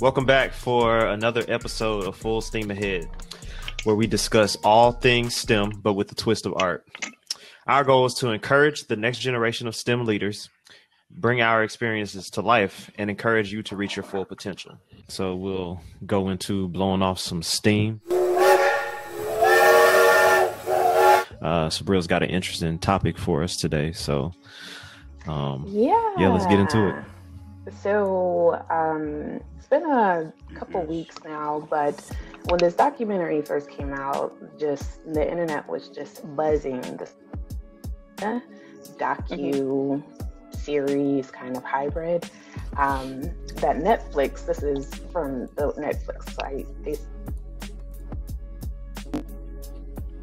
Welcome back for another episode of Full Steam Ahead, where we discuss all things STEM, but with a twist of art. Our goal is to encourage the next generation of STEM leaders, bring our experiences to life, and encourage you to reach your full potential. So we'll go into blowing off some steam. Uh, Sabriel's got an interesting topic for us today, so um, yeah, yeah, let's get into it. So um, it's been a couple weeks now, but when this documentary first came out, just the internet was just buzzing. This docu series kind of hybrid um, that Netflix. This is from the Netflix site. They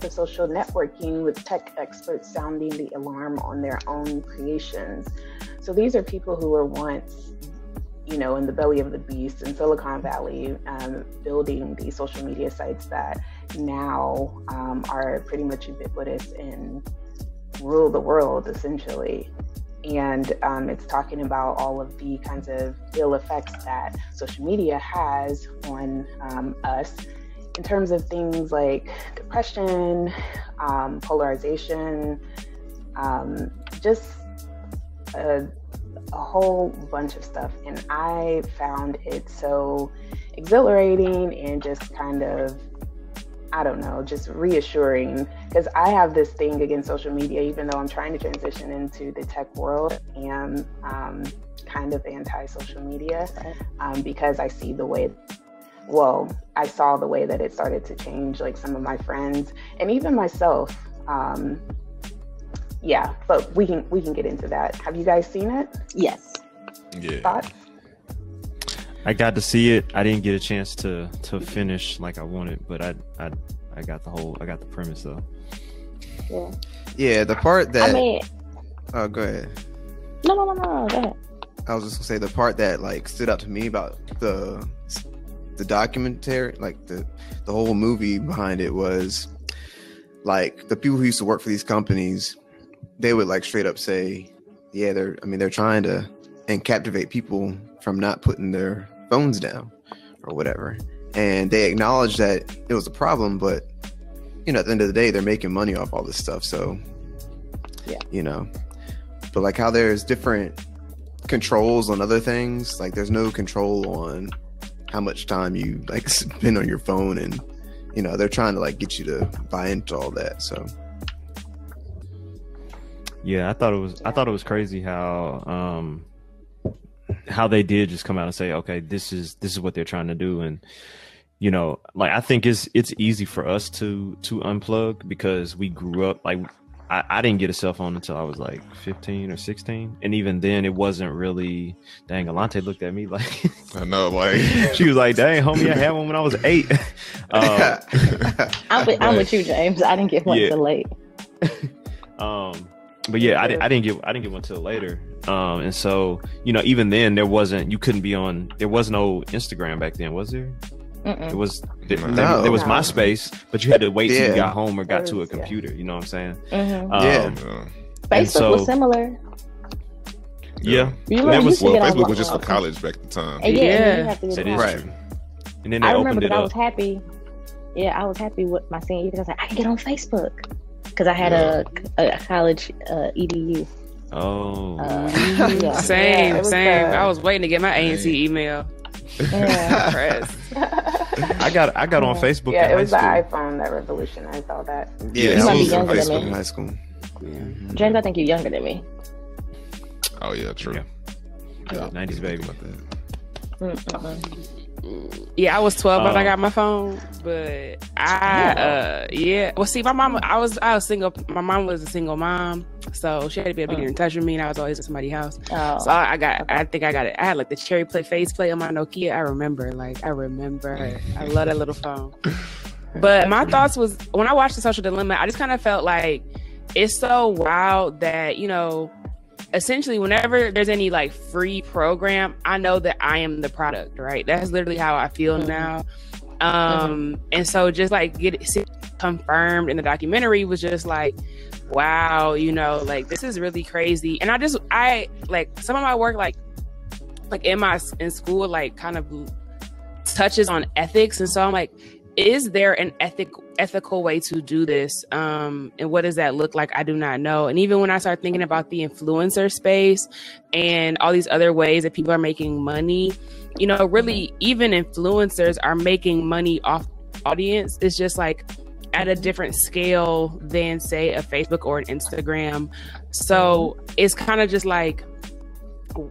the social networking with tech experts sounding the alarm on their own creations. So these are people who were once, you know, in the belly of the beast in Silicon Valley, um, building these social media sites that now um, are pretty much ubiquitous and rule the world essentially. And um, it's talking about all of the kinds of ill effects that social media has on um, us in terms of things like depression, um, polarization, um, just a, a, whole bunch of stuff. And I found it so exhilarating and just kind of, I don't know, just reassuring because I have this thing against social media, even though I'm trying to transition into the tech world and um, kind of anti social media um, because I see the way well, I saw the way that it started to change, like some of my friends and even myself. Um, yeah, but we can we can get into that. Have you guys seen it? Yes. Yeah. Thoughts? I got to see it. I didn't get a chance to to finish like I wanted, but I I I got the whole I got the premise though. Yeah. Yeah, the part that I mean, oh go ahead. no, no, no, no, no. Go ahead. I was just gonna say the part that like stood out to me about the the documentary, like the the whole movie behind it was like the people who used to work for these companies, they would like straight up say, yeah, they're I mean they're trying to and captivate people from not putting their phones down or whatever. And they acknowledge that it was a problem, but you know, at the end of the day, they're making money off all this stuff. So, Yeah. you know, but like how there's different controls on other things, like there's no control on how much time you like spend on your phone and you know they're trying to like get you to buy into all that so Yeah, I thought it was I thought it was crazy how um how they did just come out and say, okay, this is this is what they're trying to do, and you know, like I think it's it's easy for us to to unplug because we grew up like I, I didn't get a cell phone until I was like 15 or 16, and even then it wasn't really. Dang, Alante looked at me like I know, like she was like, "Dang, homie, I had one when I was eight. um, I'm with, I'm with you, James. I didn't get one Yeah. till late. um but yeah I, di- I didn't get i didn't get one till later um and so you know even then there wasn't you couldn't be on there was no instagram back then was there it Mm-mm. was there, No. there, there was No. myspace but you had to wait till you got home or got to a There was- yeah. computer you know what i'm saying Mhm. um, Yeah. Facebook so- was similar. yeah You That was- well, Facebook was just for college back at the time. And yeah, Yeah. and then you have to get that on- is Right. and then they I remember opened it that I was happy. Yeah, I was happy with my senior year because I was like, I can get on Facebook because I had a, a college uh, EDU. oh Uh, Yeah. yeah. Same, it was same. the- I was waiting to get my ANC Dang. email. Yeah. I got i got on facebook yeah, in it high was the iPhone that revolutionized all that. yeah You might be was on younger than me. in high school James, I think you're younger than me. Oh yeah, true. Yeah. Yeah, 90s baby. About that. Mm-mm. Yeah, I was 12 when I Um, got my phone, but I, uh, yeah. Well, see, my mom, I was, I was single. My mom was a single mom, so she had to be able to get in touch with me, and I was always at somebody's house. Oh, So I, I got, I think I got it. I had like the cherry play face play on my Nokia. I remember, like, I remember. I love that little phone. But my thoughts was when I watched the Social Dilemma, I just kind of felt like it's so wild that you know, essentially, whenever there's any like free program, I know that I am the product, right? That's literally how I feel Mhm. now. Um, and so just like get it confirmed in the documentary was just like, wow, you know, like this is really crazy. And I just, I like some of my work, like, like in my in school, like kind of touches on ethics, and so I'm like, is there an ethic ethical way to do this? Um, and what does that look like? I do not know. And even when I start thinking about the influencer space and all these other ways that people are making money, you know, really even influencers are making money off audience. It's just like at a different scale than say a Facebook or an Instagram. So it's kind of just like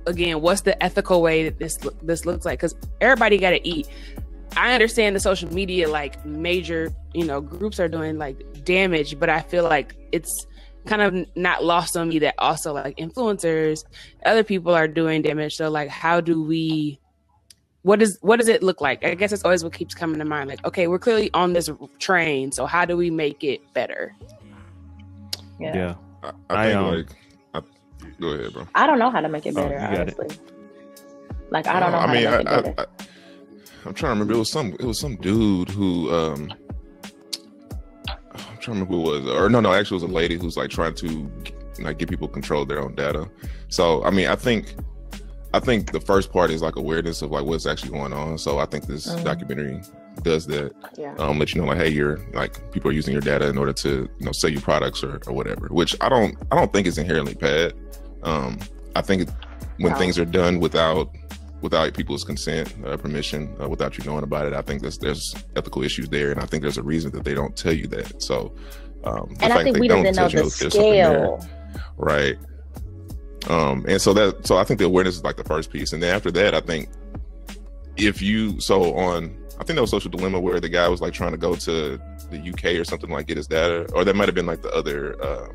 again, what's the ethical way that this this looks like? Because everybody got to eat. I understand the social media like major, you know, groups are doing like damage, but I feel like it's kind of not lost on me that also like influencers, other people are doing damage. So like, how do we? What does what does it look like? I guess it's always what keeps coming to mind. Like, okay, we're clearly on this train, so how do we make it better? Yeah. Yeah. I, I, I think um, like, I, go ahead, bro. I don't know how to make it Oh, better, you got it. honestly. Like I don't know I how mean, to I, make I, it better. I, I'm trying to remember. It was some. It was some dude who. um I'm trying to remember who it was. Or no, no. Actually, it was a lady who's like trying to like give people control of their own data. So I mean, I think. I think the first part is like awareness of like what's actually going on. So I think this Mhm. documentary does that. Yeah. um, let you know like hey you're like people are using your data in order to you know sell you products or, or whatever which i don't i don't think is inherently bad um i think when No. things are done without without people's consent uh, permission uh, without you knowing about it i think there's there's ethical issues there and i think there's a reason that they don't tell you that. So um and I think they we don't didn't know tell you the there's something there, scale. right. Um and so that so i think the awareness is like the first piece. And then after that i think if you so on i think that was social dilemma where the guy was like trying to go to the uk or something like get his data or that might have been like the other um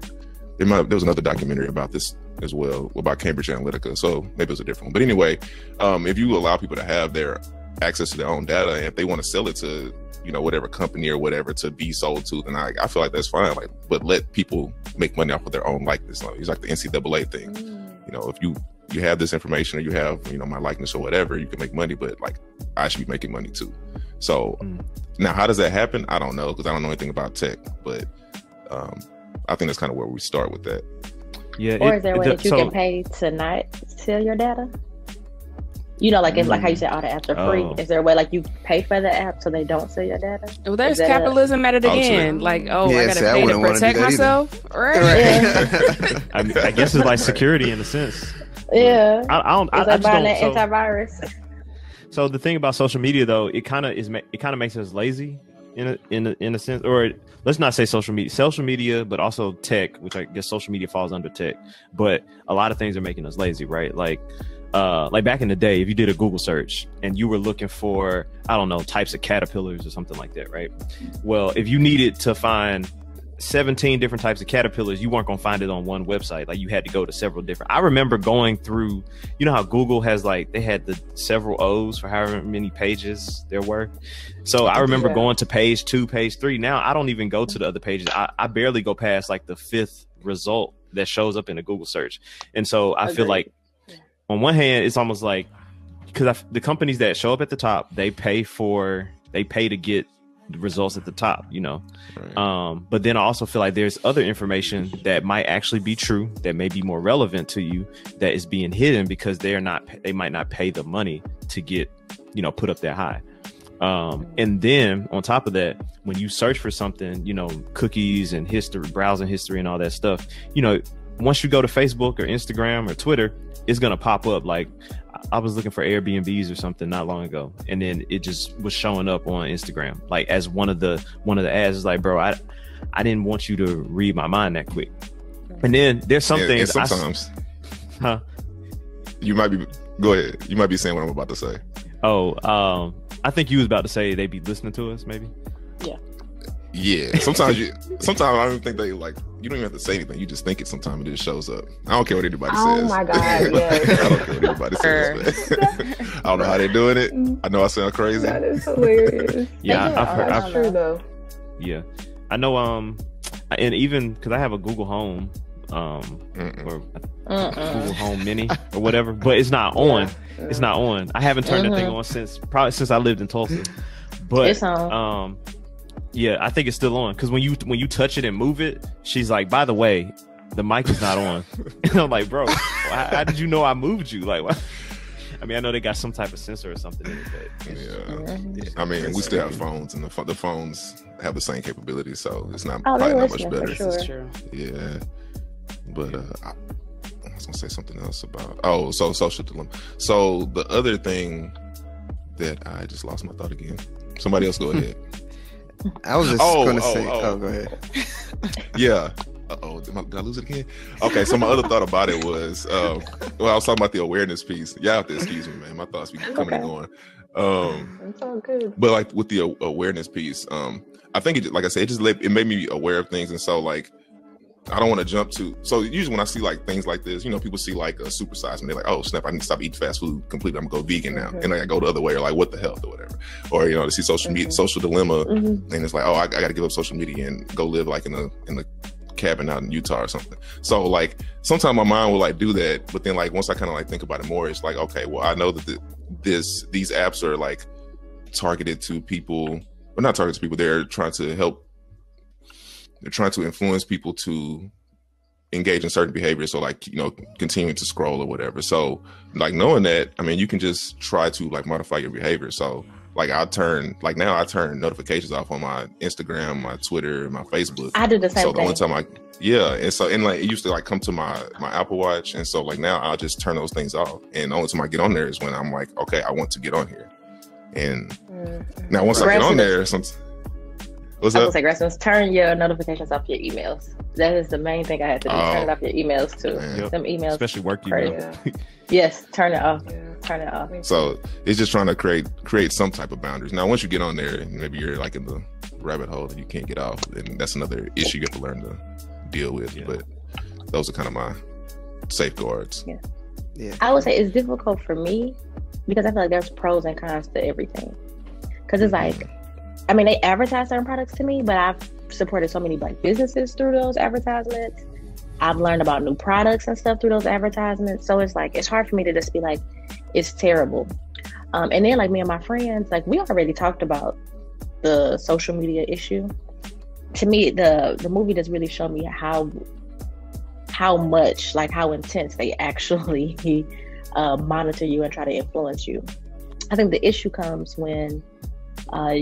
there might there was another documentary about this as well about cambridge analytica so maybe it was a different one. But anyway um if you allow people to have their access to their own data and if they want to sell it to you know whatever company or whatever to be sold to then i, I feel like that's fine like but let people make money off of their own likeness like it's like the ncaa thing. You know if you you have this information or you have you know my likeness or whatever you can make money but like i should be making money too. So Mm. now how does that happen? I don't know because i don't know anything about tech but um i think that's kind of where we start with that Yeah. Or it- is there a way do- that you so- can pay to not sell your data? You know, like it's like how you hmm. said all the apps are free. Oh. Is there a way like you pay for the app so they don't sell your data? Well, there's Is that- capitalism at it Oh, again. Like, oh, I gotta see, I pay to wouldn't wanna do protect that either. myself, right? Yeah. I, I guess it's like security in a sense. Yeah. I, I don't. I, It's I like just buying don't. that So, antivirus. so the thing about social media, though, it kind of is. It kind of makes us lazy in a, in a, in a sense, or let's not say social media, social media, but also tech, which I guess social media falls under tech. But a lot of things are making us lazy, right? Like, uh, like back in the day, if you did a Google search and you were looking for, I don't know, types of caterpillars or something like that, right? Well, if you needed to find 17 different types of caterpillars, you weren't going to find it on one website. Like you had to go to several different. I remember going through, you know how Google has like, they had the several O's for however many pages there were. So I remember Yeah. going to page two, page three. Now I don't even go to the other pages. I, I barely go past like the fifth result that shows up in a Google search. And so I feel like on one hand, it's almost like, because the companies that show up at the top, they pay for, they pay to get results at the top, you know. right? Um, but then I also feel like there's other information that might actually be true, that may be more relevant to you, that is being hidden because they're not, they might not pay the money to get, you know, put up that high. Um, and then on top of that, when you search for something, you know, cookies and history, browsing history and all that stuff, you know, once you go to Facebook or Instagram or Twitter, it's gonna pop up. Like I- I was looking for Airbnbs or something not long ago, and then it just was showing up on Instagram, like as one of the one of the ads. Is like, bro, I I didn't want you to read my mind that quick. And then there's some And- and things I s- sometimes huh? you might be go ahead you might be saying what i'm about to say Oh, um, I think you was about to say they'd be listening to us, maybe. Yeah. Yeah, sometimes you. Sometimes I don't think they like. You don't even have to say anything. You just think it. Sometimes it just shows up. I don't care what anybody Oh says. Oh my God, yes. I don't care what anybody says. man. I don't know how they're doing it. I know I sound crazy. That is hilarious. Yeah, I've heard. the I've, true though. yeah, I know. Um, and even because I have a Google Home, um, Mm-mm. or Mm-mm. Google Home Mini or whatever, but it's not on. It's not on. I haven't turned that thing Mhm. on since probably since I lived in Tulsa. But It's on. um, yeah, I think it's still on because when you when you touch it and move it, she's like, by the way, the mic is not on. and I'm like, bro, how, how did you know I moved you? Like, why? I mean, I know they got some type of sensor or something in it, but it's- Yeah. Mhm. I mean, we still have phones, and the, pho- the phones have the same capabilities, so it's not Oh, probably not much better. sure. This true. Yeah, but uh, I, I was gonna say something else about oh, so social dilemma. So the other thing that I just lost my thought again. Somebody else go ahead. I was just Oh, gonna oh, say. oh. Oh, go ahead. yeah. Uh oh, did, I- did I lose it again? Okay, so my other thought about it was, um, well, I was talking about the awareness piece. Yeah, have to excuse me, man. My thoughts be coming and going. Um, It's all good. but like with the awareness piece um i think it like i said it just it made me aware of things and so like i don't want to jump to so usually when i see like things like this you know people see like a supersize and they're like oh snap i need to stop eating fast food completely i'm gonna go vegan now Mhm. and like, i go the other way or like what the hell or whatever or you know to see social media Mhm. social dilemma Mhm. and it's like oh I, I gotta give up social media and go live like in a in a cabin out in utah or something so like sometimes my mind will like do that but then like once i kind of like think about it more it's like okay well i know that the, this these apps are like targeted to people or not targeted to people they're trying to help they're trying to influence people to engage in certain behaviors so like you know continuing to scroll or whatever. So like knowing that i mean you can just try to like modify your behavior. So like i turn like now i turn notifications off on my instagram my twitter my facebook. I do the same so the thing. only time I yeah, and so and like it used to like come to my my Apple Watch, and so like now I'll just turn those things off, and the only time I get on there is when I'm like, okay, I want to get on here, and Mhm. now once I get on there, some what's I was up? like, Rasmus, turn your notifications off your emails. That is the main thing I had to do. turn Oh. it off your emails too. Yep. Some emails. especially work Crazy. email. Yeah. Yes, turn it off. Yeah. Turn it off. So it's just trying to create create some type of boundaries. Now, once you get on there, maybe you're like in the rabbit hole and you can't get off, and that's another issue you have to learn to deal with. Yeah. But those are kind of my safeguards. Yeah. I would say it's difficult for me because I feel like there's pros and cons to everything. Because it's mm-hmm. like, I mean, they advertise certain products to me, but I've supported so many black businesses through those advertisements. I've learned about new products and stuff through those advertisements. So it's like, it's hard for me to just be like, it's terrible. Um, and then, like, me and my friends, like, we already talked about the social media issue. To me, the the movie does really show me how how much, like, how intense they actually uh, monitor you and try to influence you. I think the issue comes when, uh,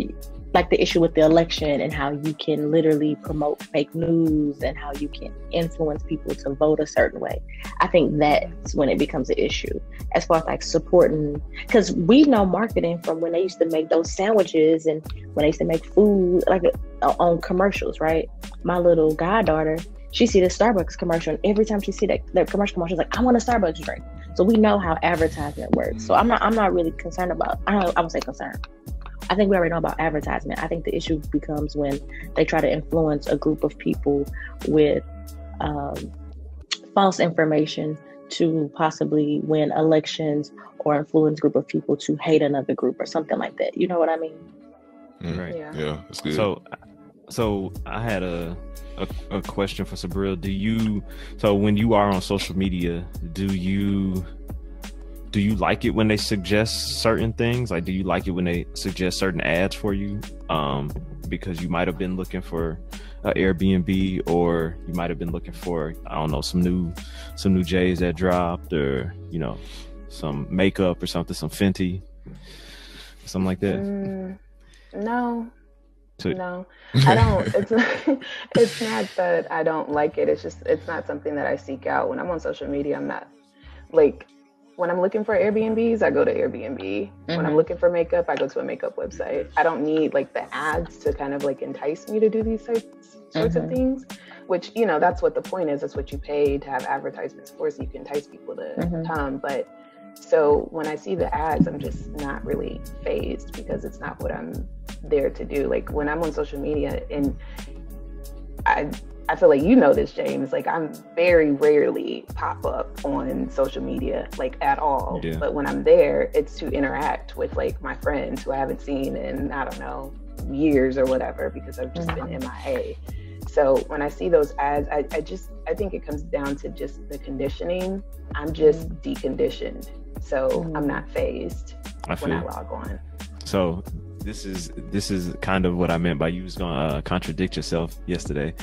like the issue with the election and how you can literally promote fake news and how you can influence people to vote a certain way. I think that's when it becomes an issue as far as like supporting, because we know marketing from when they used to make those sandwiches and when they used to make food like uh, on commercials, right? My little goddaughter, she see the Starbucks commercial, and every time she see that, that commercial commercial, she's like, "I want a Starbucks drink." So we know how advertisement works. So I'm not I'm not really concerned about I don't I would say concerned. I think we already know about advertisement. I think the issue becomes when they try to influence a group of people with um, false information to possibly win elections or influence a group of people to hate another group or something like that. You know what I mean? Mm. Right. Yeah. Yeah, that's good. So, so I had a, a a question for Sabril. Do you so when you are on social media, do you do you like it when they suggest certain things? Like, do you like it when they suggest certain ads for you? Um, because you might have been looking for a Airbnb, or you might have been looking for I don't know some new some new J's that dropped, or you know some makeup or something, some Fenty, something like that. Mm, no, no, I don't. It's not, it's not that I don't like it. It's just it's not something that I seek out. When I'm on social media, I'm not like when I'm looking for Airbnbs, I go to Airbnb. When I'm Mhm. looking for makeup, I go to a makeup website. I don't need like the ads to kind of like entice me to do these types, sorts of Mhm. things. Which you know that's what the point is. That's what you pay to have advertisements for, so you can entice people to Mhm. come. But so when I see the ads, I'm just not really fazed because it's not what I'm there to do. Like when I'm on social media and I I feel like you know this, James. Like I'm very rarely pop up on social media, like at all. Yeah. But when I'm there, it's to interact with like my friends who I haven't seen in I don't know years or whatever because I've just been mm-hmm. MIA. So when I see those ads, I, I just I think it comes down to just the conditioning. I'm just mm-hmm. deconditioned, so I'm not mm-hmm. fazed I when I log on. So this is this is kind of what I meant by you was gonna uh, contradict yourself yesterday.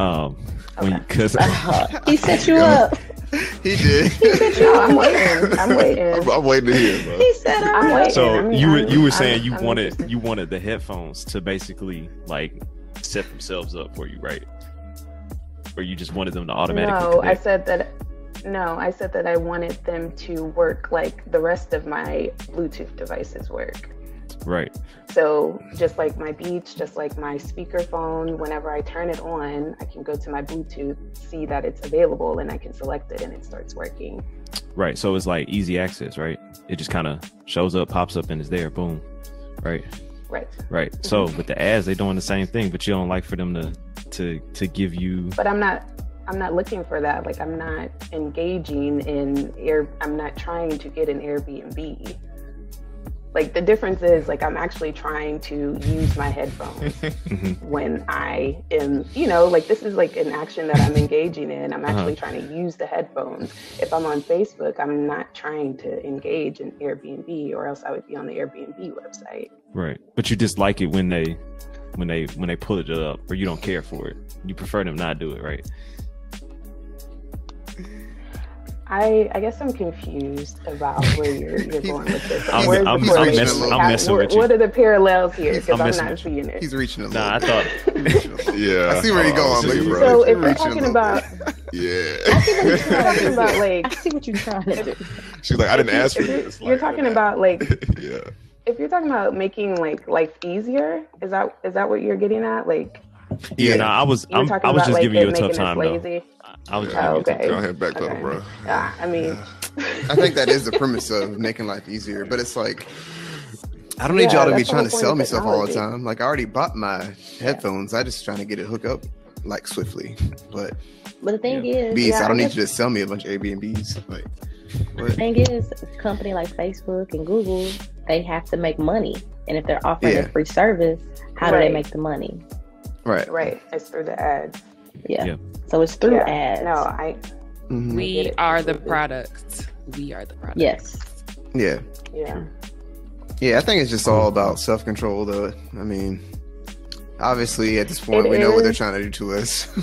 Um, when Okay. because he set you up. he did. No, I'm waiting. I'm waiting. I'm, I'm waiting to hear, bro. He said, I'm I'm waiting. So I'm- you were you were I'm- saying you I'm wanted interested. you wanted the headphones to basically like set themselves up for you, right? Or you just wanted them to automatically No, I said that. No, I said that I wanted them to work like the rest of my Bluetooth devices work. Right. So just like my Beats, just like my speakerphone, whenever I turn it on, I can go to my Bluetooth, see that it's available, and I can select it, and it starts working. Right. So it's like easy access, right? It just kind of shows up, pops up, and is there. Boom. Right. Right. Right. So mm-hmm. with the ads, they're doing the same thing, but you don't like for them to to to give you But I'm not. I'm not looking for that. Like I'm not engaging in air. I'm not trying to get an Airbnb. Like the difference is like I'm actually trying to use my headphones. Mhm. when I am, you know, like this is like an action that I'm engaging in. I'm actually Uh-huh. trying to use the headphones. If I'm on Facebook, I'm not trying to engage in Airbnb or else I would be on the Airbnb website. right. But you dislike it when they when they when they pull it up, or you don't care for it. You prefer them not do it, right? I I guess I'm confused about where you're, you're going with this. I'm- where's I'm- the I'm correlation? messing- Like, I'm how- messing what, with you. what are the parallels here? I'm Because I'm, not seeing it. He's reaching a little. Nah, I thought Yeah, I see where you're going, see, but bro. So if You're we're reaching a talking little about, yeah, you're talking about like, I see what you're trying to do. she's like, I didn't ask for if you're, this. you're talking about like yeah, if you're talking about making like life easier, is that is that what you're getting at? Like yeah, Yeah. nah, I was I'm, I was about just like giving you a tough time though. Lazy. I was just Oh, giving you okay. go ahead, backpedal, Okay. bro. Yeah, I mean, I think that is the premise of making life easier, but it's like I don't need Yeah, y'all to be trying to sell point me stuff all the time. Like I already bought my headphones. I just trying to get it hooked up like swiftly. But But the thing is, beats, Yeah, I don't I need guess- you to sell me a bunch of Airbnbs. Like the what? thing is, a company like Facebook and Google, they have to make money. And if they're offering Yeah. a free service, how do they make the money? Right. right? It's through the ads. Yeah. Yeah. So it's through Yeah. ads. No, I Mhm. We it are the completely. product. We are the product. Yes. Yeah. yeah. Yeah, I think it's just all about self control though. I mean obviously at this point It we know what they're trying to do to us.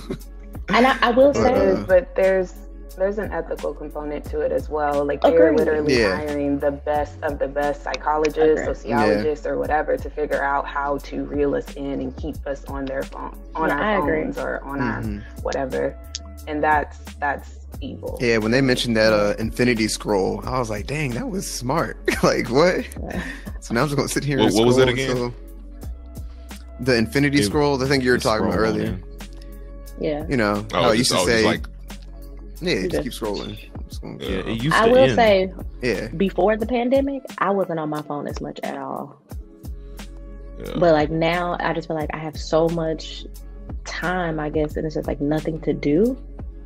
And I, I will say, It uh, is, but there's there's an ethical component to it as well. Like they're literally Yeah. hiring the best of the best psychologists, Agreed. sociologists, or whatever to figure out how to reel us in and keep us on their phone, on Yeah, our I agree. phones, or on our Mhm. whatever. And that's that's evil. Yeah, when they mentioned that uh infinity scroll, I was like, dang, that was smart. like what? So now I'm just gonna sit here What- and what was that again? until- The infinity It- scroll, the thing you were talking about earlier. man. yeah. You know, Oh, how I used to oh, say, like, yeah, just Yeah. keep scrolling. Just gonna- Yeah, it used I to will end. say, yeah, before the pandemic, I wasn't on my phone as much at all. yeah. But like now, I just feel like I have so much time, I guess, and it's just like nothing to do.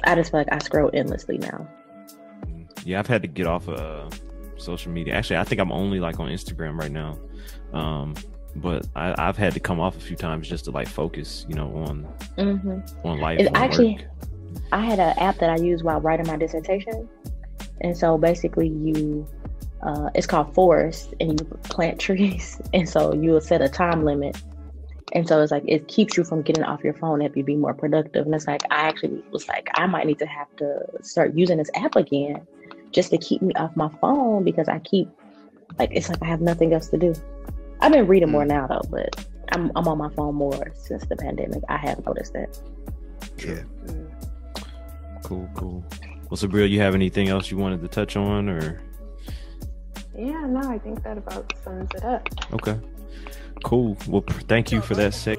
I just feel like I scroll endlessly now. Yeah, I've had to get off of uh, social media. Actually, I think I'm only like on Instagram right now. Um, but I, I've had to come off a few times just to like focus, you know, on hmm on life. It's on actually- work. I had an app that I use while writing my dissertation, and so basically, you uh, it's called Forest, and you plant trees, and so you will set a time limit, and so it's like it keeps you from getting off your phone, help you be more productive. And it's like I actually was like I might need to have to start using this app again, just to keep me off my phone because I keep like it's like I have nothing else to do. I've been reading more now though, but I'm I'm on my phone more since the pandemic. I have noticed that. yeah. Cool, cool. Well, Sabrina, you have anything else you wanted to touch on, or Yeah, no, I think that about sums it up. okay, cool. Well, thank you for that sec.